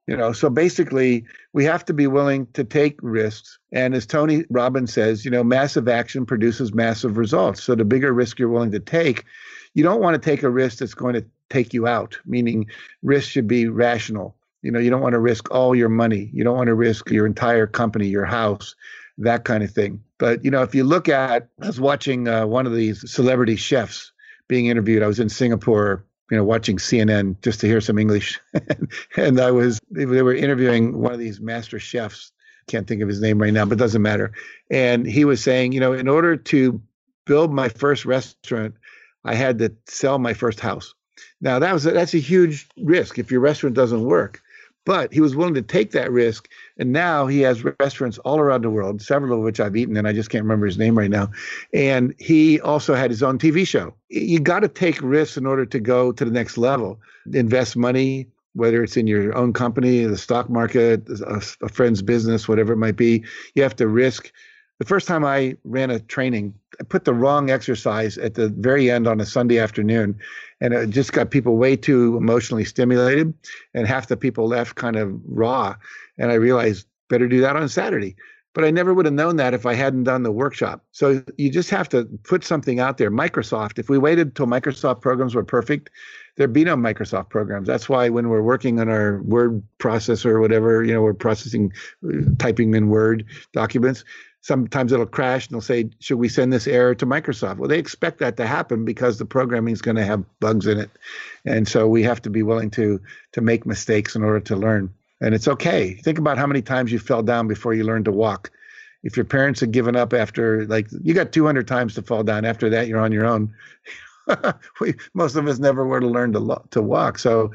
You know, so basically, we have to be willing to take risks. And as Tony Robbins says, you know, massive action produces massive results. So the bigger risk you're willing to take, you don't want to take a risk that's going to take you out, meaning risk should be rational. You know, you don't want to risk all your money. You don't want to risk your entire company, your house, that kind of thing. But, you know, if you look at, I was watching uh, one of these celebrity chefs being interviewed. I was in Singapore you know, watching CNN just to hear some English. and I was, they were interviewing one of these master chefs. Can't think of his name right now, but doesn't matter. And he was saying, you know, in order to build my first restaurant, I had to sell my first house. Now that was a, that's a huge risk if your restaurant doesn't work. But he was willing to take that risk. And now he has restaurants all around the world, several of which I've eaten, and I just can't remember his name right now. And he also had his own TV show. You got to take risks in order to go to the next level. Invest money, whether it's in your own company, the stock market, a, a friend's business, whatever it might be. You have to risk. The first time I ran a training, I put the wrong exercise at the very end on a Sunday afternoon and it just got people way too emotionally stimulated and half the people left kind of raw and i realized better do that on saturday. But i never would have known that if i hadn't done the workshop. So you just have to put something out there. Microsoft if we waited till microsoft programs were perfect there'd be no microsoft programs. That's why when we're working on our word processor or whatever you know we're processing typing in word documents sometimes it'll crash and they'll say, should we send this error to Microsoft? Well, they expect that to happen because the programming is going to have bugs in it. And so we have to be willing to to make mistakes in order to learn. And it's okay. Think about how many times you fell down before you learned to walk. If your parents had given up after like you got 200 times to fall down, after that you're on your own. we, most of us never were to learn to to walk. So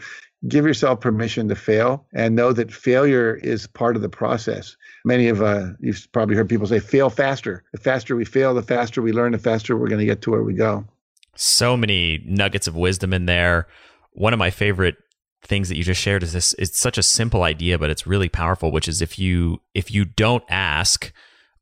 give yourself permission to fail and know that failure is part of the process many of uh, you've probably heard people say fail faster. The faster we fail, the faster we learn, the faster we're going to get to where we go. So many nuggets of wisdom in there. One of my favorite things that you just shared is this it's such a simple idea but it's really powerful which is if you if you don't ask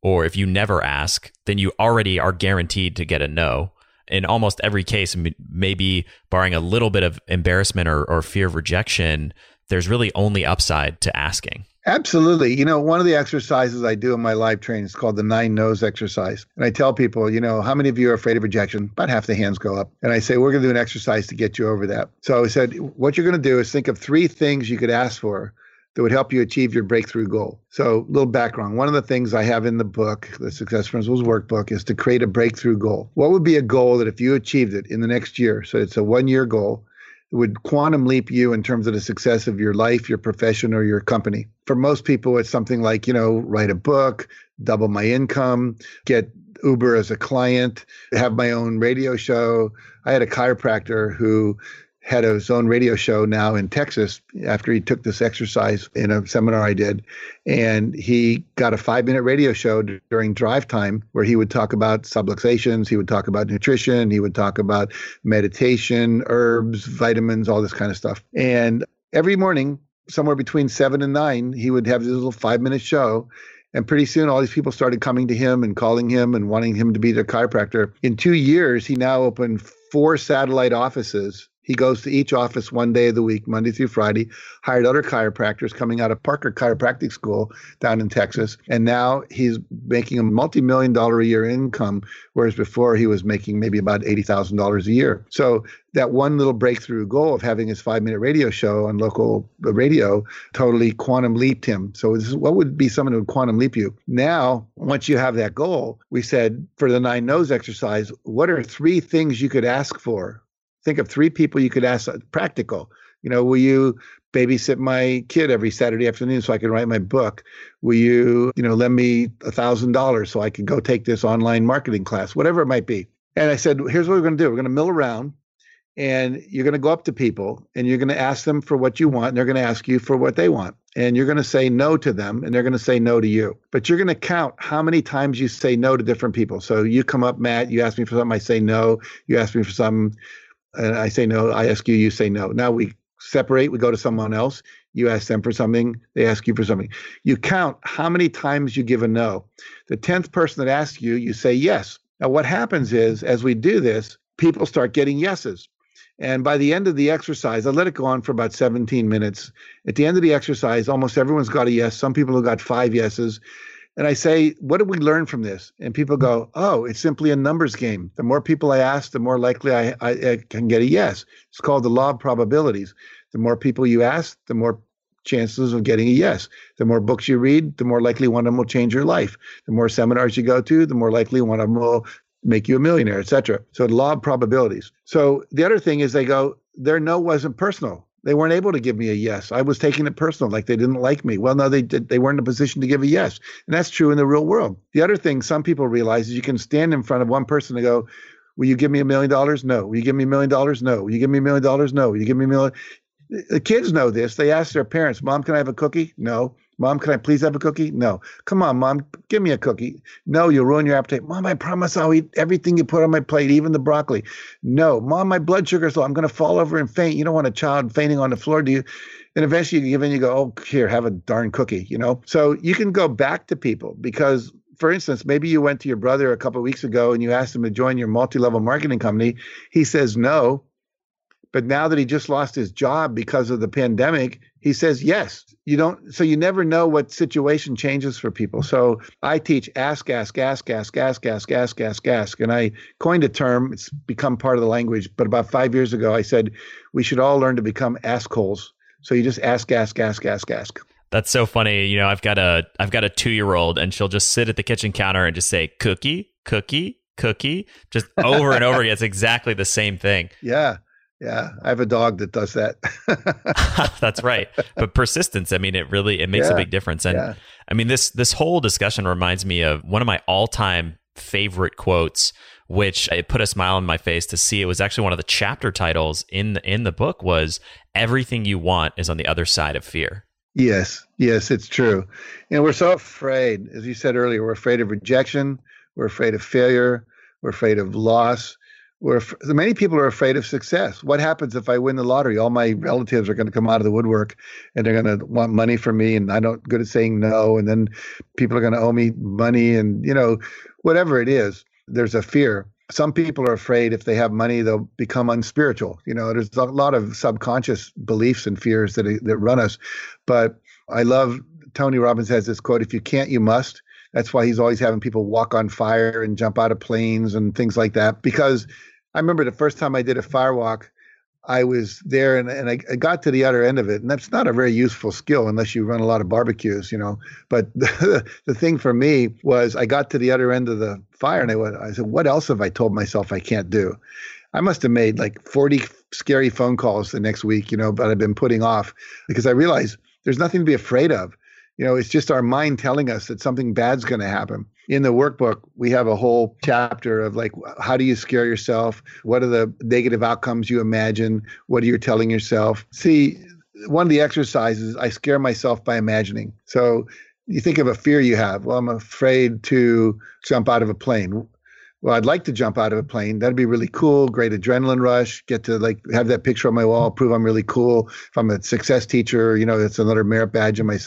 or if you never ask then you already are guaranteed to get a no in almost every case maybe barring a little bit of embarrassment or, or fear of rejection there's really only upside to asking Absolutely. You know, one of the exercises I do in my live training is called the nine no's exercise. And I tell people, you know, how many of you are afraid of rejection? About half the hands go up. And I say, we're going to do an exercise to get you over that. So I said, what you're going to do is think of three things you could ask for that would help you achieve your breakthrough goal. So, little background. One of the things I have in the book, the Success Principles Workbook, is to create a breakthrough goal. What would be a goal that if you achieved it in the next year, so it's a one year goal, would quantum leap you in terms of the success of your life, your profession, or your company. For most people, it's something like, you know, write a book, double my income, get Uber as a client, have my own radio show. I had a chiropractor who had his own radio show now in Texas after he took this exercise in a seminar I did. And he got a five minute radio show d- during drive time where he would talk about subluxations, he would talk about nutrition, he would talk about meditation, herbs, vitamins, all this kind of stuff. And every morning, somewhere between seven and nine, he would have this little five minute show. And pretty soon, all these people started coming to him and calling him and wanting him to be their chiropractor. In two years, he now opened four satellite offices He goes to each office one day of the week, Monday through Friday, hired other chiropractors coming out of Parker Chiropractic School down in Texas. And now he's making a multi million dollar a year income, whereas before he was making maybe about $80,000 a year. So that one little breakthrough goal of having his five minute radio show on local radio totally quantum leaped him. So, this is, what would be someone who would quantum leap you? Now, once you have that goal, we said for the nine no's exercise, what are three things you could ask for think of three people you could ask uh, practical. You know, will you babysit my kid every Saturday afternoon so I can write my book? Will you, you know, lend me a thousand dollars so I can go take this online marketing class, whatever it might be? And I said, here's what we're going to do. We're going to mill around and you're going to go up to people and you're going to ask them for what you want and they're going to ask you for what they want and you're going to say no to them and they're going to say no to you but you're going to count how many times you say no to different people so you come up matt you ask me for something i say no you ask me for something and I say no, I ask you, you say no. Now we separate, we go to someone else. You ask them for something, they ask you for something. You count how many times you give a no. The 10th person that asks you, you say yes. Now, what happens is, as we do this, people start getting yeses. And by the end of the exercise, I let it go on for about 17 minutes. At the end of the exercise, almost everyone's got a yes. Some people have got five yeses. And I say, what did we learn from this? And people go, oh, it's simply a numbers game. The more people I ask, the more likely I, I, I, can get a yes. It's called the law of probabilities. The more people you ask, the more chances of getting a yes. The more books you read, the more likely one of them will change your life. The more seminars you go to, the more likely one of them will make you a millionaire, etc. So the law of probabilities. So the other thing is they go, their no wasn't personal. They weren't able to give me a yes. I was taking it personal, like they didn't like me. Well, no, they did. They weren't in a position to give a yes, and that's true in the real world. The other thing some people realize is you can stand in front of one person and go, "Will you give me a million dollars? No. Will you give me a million dollars? No. Will you give me a million dollars? No. Will you give me a million? The kids know this. They ask their parents, "Mom, can I have a cookie?" No. Mom, can I please have a cookie? No. Come on, mom, give me a cookie. No, you'll ruin your appetite. Mom, I promise I'll eat everything you put on my plate, even the broccoli. No, mom, my blood sugar's low. I'm going to fall over and faint. You don't want a child fainting on the floor, do you? And eventually you give in, you go, oh, here, have a darn cookie, you know? So you can go back to people because for instance, maybe you went to your brother a couple weeks ago and you asked him to join your multi-level marketing company. He says no. But now that he just lost his job because of the pandemic, he says yes. You don't, so you never know what situation changes for people. So I teach ask, ask, ask, ask, ask, ask, ask, ask, ask. And I coined a term, it's become part of the language. But about five years ago, I said we should all learn to become assholes. So you just ask, ask, ask, ask, ask. That's so funny. You know, I've got a I've got a two year old, and she'll just sit at the kitchen counter and just say cookie, cookie, cookie, just over and over again. It's exactly the same thing. Yeah. Yeah, I have a dog that does that. That's right. But persistence, I mean, it really it makes yeah, a big difference. And yeah. I mean, this this whole discussion reminds me of one of my all-time favorite quotes which it put a smile on my face to see it was actually one of the chapter titles in the, in the book was everything you want is on the other side of fear. Yes, yes, it's true. And we're so afraid, as you said earlier, we're afraid of rejection, we're afraid of failure, we're afraid of loss, we're many people are afraid of success. What happens if I win the lottery? All my relatives are going to come out of the woodwork, and they're going to want money from me, and I'm not good at saying no. And then people are going to owe me money, and you know, whatever it is, there's a fear. Some people are afraid if they have money, they'll become unspiritual. You know, there's a lot of subconscious beliefs and fears that that run us. But I love Tony Robbins has this quote: "If you can't, you must." That's why he's always having people walk on fire and jump out of planes and things like that because I remember the first time I did a firewalk, I was there and, and I, I, got to the other end of it. And that's not a very useful skill unless you run a lot of barbecues, you know. But the, the thing for me was I got to the other end of the fire and I, went, I said, what else have I told myself I can't do? I must have made like 40 scary phone calls the next week, you know, but I've been putting off because I realized there's nothing to be afraid of. You know, it's just our mind telling us that something bad's going to happen in the workbook, we have a whole chapter of like, how do you scare yourself? What are the negative outcomes you imagine? What are you telling yourself? See, one of the exercises, I scare myself by imagining. So you think of a fear you have. Well, I'm afraid to jump out of a plane. Well, I'd like to jump out of a plane. That'd be really cool. Great adrenaline rush. Get to like have that picture on my wall, prove I'm really cool. If I'm a success teacher, you know, it's another merit badge on my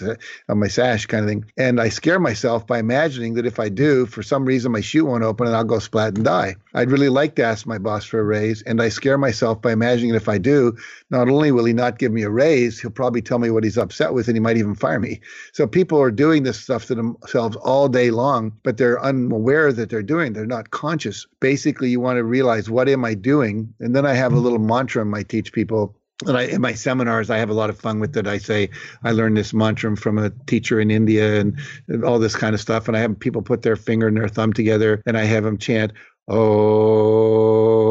on my sash kind of thing. And I scare myself by imagining that if I do, for some reason my chute won't open and I'll go splat and die. I'd really like to ask my boss for a raise, and I scare myself by imagining that if I do, not only will he not give me a raise, he'll probably tell me what he's upset with, and he might even fire me. So people are doing this stuff to themselves all day long, but they're unaware that they're doing. They're not conscious. Basically, you want to realize what am I doing? And then I have a mm-hmm. little mantra I teach people and I, in my seminars, I have a lot of fun with it. I say I learned this mantra from a teacher in India and, and, all this kind of stuff. And I have people put their finger and their thumb together, and I have them chant "Oh,"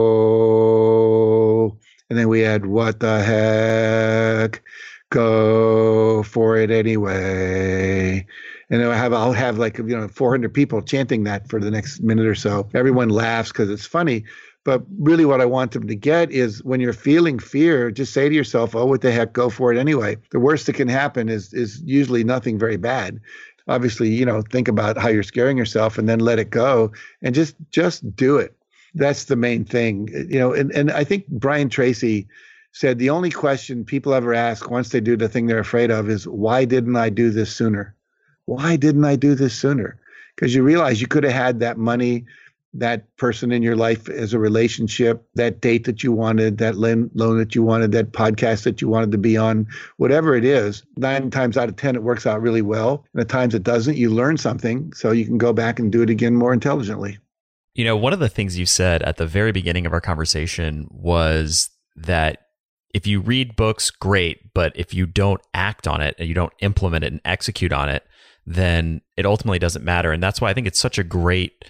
and then we had "What the heck." Go for it anyway and I have I'll have like you know 400 people chanting that for the next minute or so. Everyone laughs because it's funny, but really what I want them to get is when you're feeling fear, just say to yourself, "Oh, what the heck, go for it anyway." The worst that can happen is is usually nothing very bad. Obviously, you know, think about how you're scaring yourself and then let it go and just just do it. That's the main thing. You know, and and I think Brian Tracy said the only question people ever ask once they do the thing they're afraid of is why didn't I do this sooner? why didn't I do this sooner? Because you realize you could have had that money, that person in your life as a relationship, that date that you wanted, that loan that you wanted, that podcast that you wanted to be on, whatever it is. Nine times out of 10, it works out really well. And at times it doesn't. You learn something so you can go back and do it again more intelligently. You know, one of the things you said at the very beginning of our conversation was that if you read books, great, but if you don't act on it and you don't implement it and execute on it, then it ultimately doesn't matter. And that's why I think it's such a great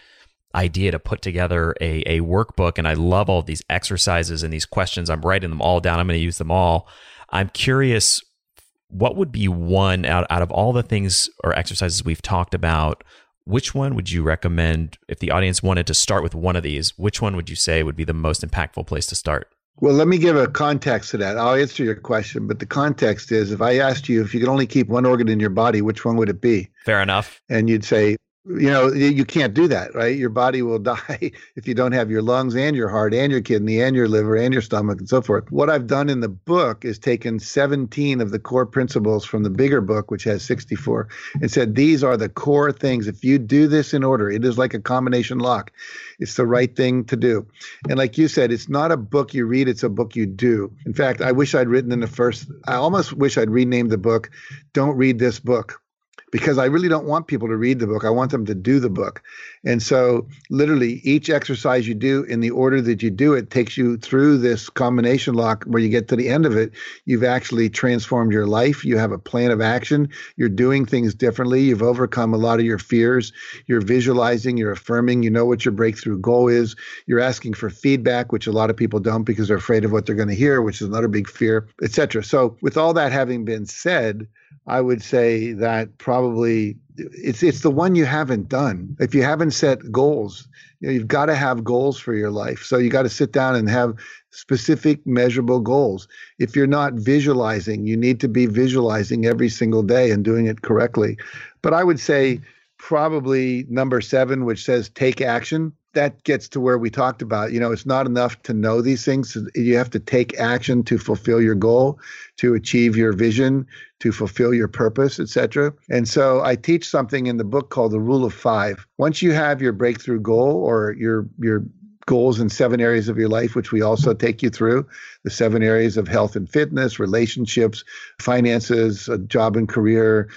idea to put together a, a workbook. And I love all these exercises and these questions. I'm writing them all down. I'm going to use them all. I'm curious, what would be one out, out of all the things or exercises we've talked about? Which one would you recommend if the audience wanted to start with one of these? Which one would you say would be the most impactful place to start? Well, let me give a context to that. I'll answer your question, but the context is if I asked you if you could only keep one organ in your body, which one would it be? Fair enough. And you'd say you know you can't do that right? Your body will die if you don't have your lungs and your heart and your kidney and your liver and your stomach and so forth. What i've done in the book is taken 17 of the core principles from the bigger book which has 64 and said these are the core things. If you do this in order it is like a combination lock. It's the right thing to do. And like you said it's not a book you read it's a book you do. In fact i wish i'd written in the first i almost wish i'd renamed the book don't read this book because I really don't want people to read the book. I want them to do the book. And so, literally, each exercise you do in the order that you do it takes you through this combination lock where you get to the end of it. You've actually transformed your life. You have a plan of action. You're doing things differently. You've overcome a lot of your fears. You're visualizing, you're affirming, you know what your breakthrough goal is. You're asking for feedback, which a lot of people don't because they're afraid of what they're going to hear, which is another big fear, etc. So, with all that having been said, I would say that probably it's it's the one you haven't done. If you haven't set goals, you know, you've got to have goals for your life. So you got to sit down and have specific measurable goals. If you're not visualizing, you need to be visualizing every single day and doing it correctly. But I would say probably number 7 which says take action that gets to where we talked about you know it's not enough to know these things. You have to take action to fulfill your goal to achieve your vision to fulfill your purpose etc and so i teach something in the book called the rule of 5 once you have your breakthrough goal or your your goals in seven areas of your life which we also take you through the seven areas of health and fitness relationships finances job and career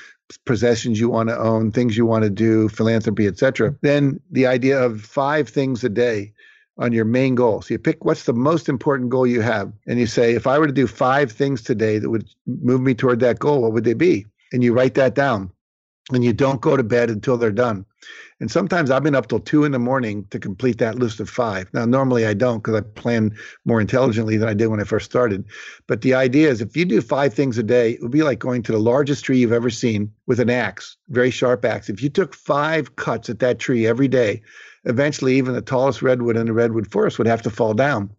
possessions you want to own, things you want to do, philanthropy, etc. Then the idea of five things a day on your main goal. So you pick what's the most important goal you have, and you say, if I were to do five things today that would move me toward that goal, what would they be? And you write that down, and you don't go to bed until they're done. And sometimes I've been up till two in the morning to complete that list of five. Now, normally I don't because I plan more intelligently than I did when I first started. But the idea is if you do five things a day, it would be like going to the largest tree you've ever seen with an axe, very sharp axe. If you took five cuts at that tree every day, eventually even the tallest redwood in the redwood forest would have to fall down.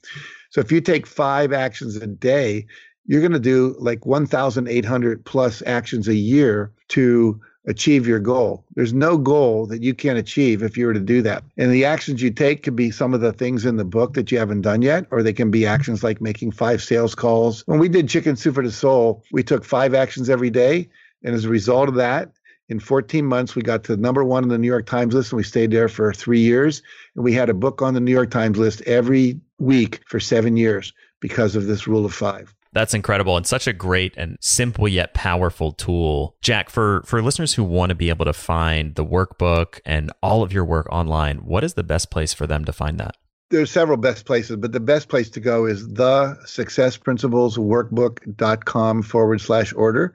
So if you take five actions a day, you're going to do like 1,800 plus actions a year to achieve your goal. There's no goal that you can't achieve if you were to do that. And the actions you take could be some of the things in the book that you haven't done yet, or they can be actions like making five sales calls. When we did Chicken Soup for the Soul, we took five actions every day. And as a result of that, in 14 months, we got to number one on the New York Times list, and we stayed there for three years. And we had a book on the New York Times list every week for seven years because of this rule of five. That's incredible and such a great and simple yet powerful tool. Jack, for, for listeners who want to be able to find the workbook and all of your work online, what is the best place for them to find that? There's several best places, but the best place to go is the successprinciplesworkbook.com forward slash order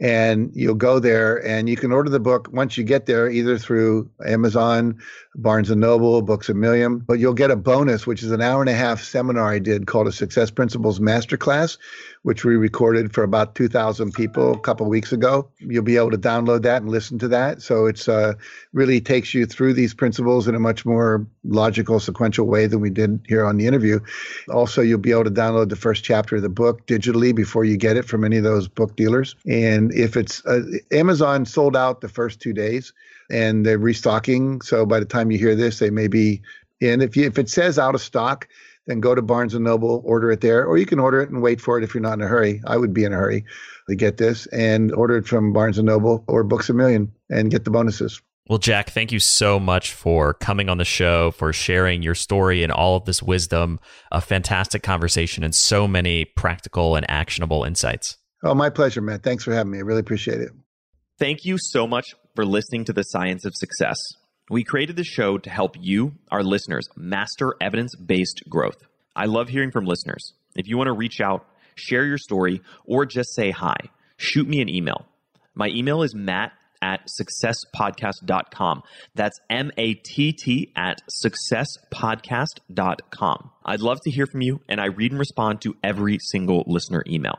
and you'll go there and you can order the book once you get there either through amazon barnes and noble books a million but you'll get a bonus which is an hour and a half seminar i did called a success principles masterclass which we recorded for about 2000 people a couple weeks ago. You'll be able to download that and listen to that. So it's uh, really takes you through these principles in a much more logical sequential way than we did here on the interview. Also you'll be able to download the first chapter of the book digitally before you get it from any of those book dealers and if it's uh, Amazon sold out the first two days and they're restocking. So by the time you hear this, they may be in. If you, if it says out of stock, then go to Barnes and Noble, order it there, or you can order it and wait for it if you're not in a hurry. I would be in a hurry to get this and order it from Barnes and Noble or Books a Million and get the bonuses. Well, Jack, thank you so much for coming on the show, for sharing your story and all of this wisdom, a fantastic conversation, and so many practical and actionable insights. Oh, my pleasure, man. Thanks for having me. I really appreciate it. Thank you so much for listening to The Science of Success. We created the show to help you, our listeners, master evidence based growth. I love hearing from listeners. If you want to reach out, share your story, or just say hi, shoot me an email. My email is matt at successpodcast.com. That's M A T T at successpodcast.com. I'd love to hear from you, and I read and respond to every single listener email.